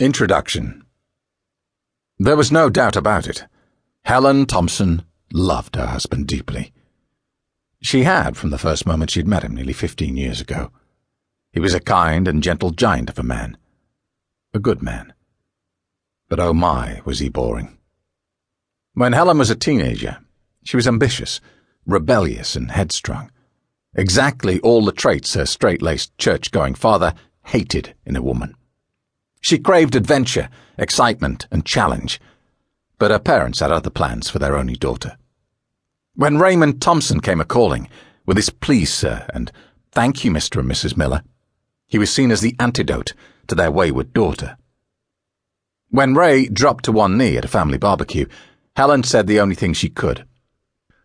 Introduction There was no doubt about it. Helen Thompson loved her husband deeply. She had from the first moment she'd met him nearly fifteen years ago. He was a kind and gentle giant of a man. A good man. But oh my, was he boring. When Helen was a teenager, she was ambitious, rebellious, and headstrong. Exactly all the traits her straight laced church going father hated in a woman. She craved adventure, excitement, and challenge, but her parents had other plans for their only daughter. When Raymond Thompson came a calling, with his please, sir, and thank you, Mr. and Mrs. Miller, he was seen as the antidote to their wayward daughter. When Ray dropped to one knee at a family barbecue, Helen said the only thing she could.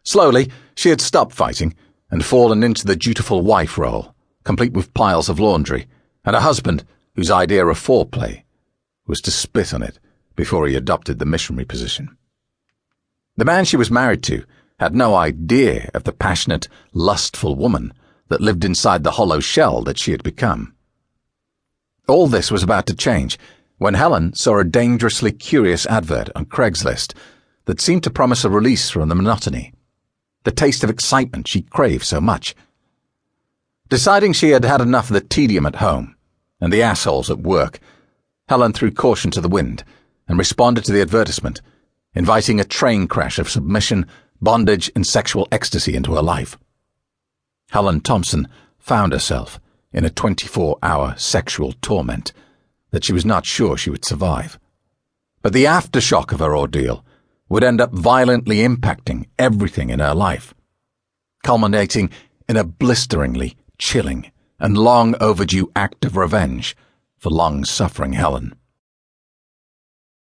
Slowly, she had stopped fighting and fallen into the dutiful wife role, complete with piles of laundry, and a husband whose idea of foreplay was to spit on it before he adopted the missionary position. The man she was married to had no idea of the passionate, lustful woman that lived inside the hollow shell that she had become. All this was about to change when Helen saw a dangerously curious advert on Craigslist that seemed to promise a release from the monotony, the taste of excitement she craved so much. Deciding she had had enough of the tedium at home, and the assholes at work, Helen threw caution to the wind and responded to the advertisement, inviting a train crash of submission, bondage, and sexual ecstasy into her life. Helen Thompson found herself in a 24 hour sexual torment that she was not sure she would survive. But the aftershock of her ordeal would end up violently impacting everything in her life, culminating in a blisteringly chilling and long overdue act of revenge for long suffering Helen.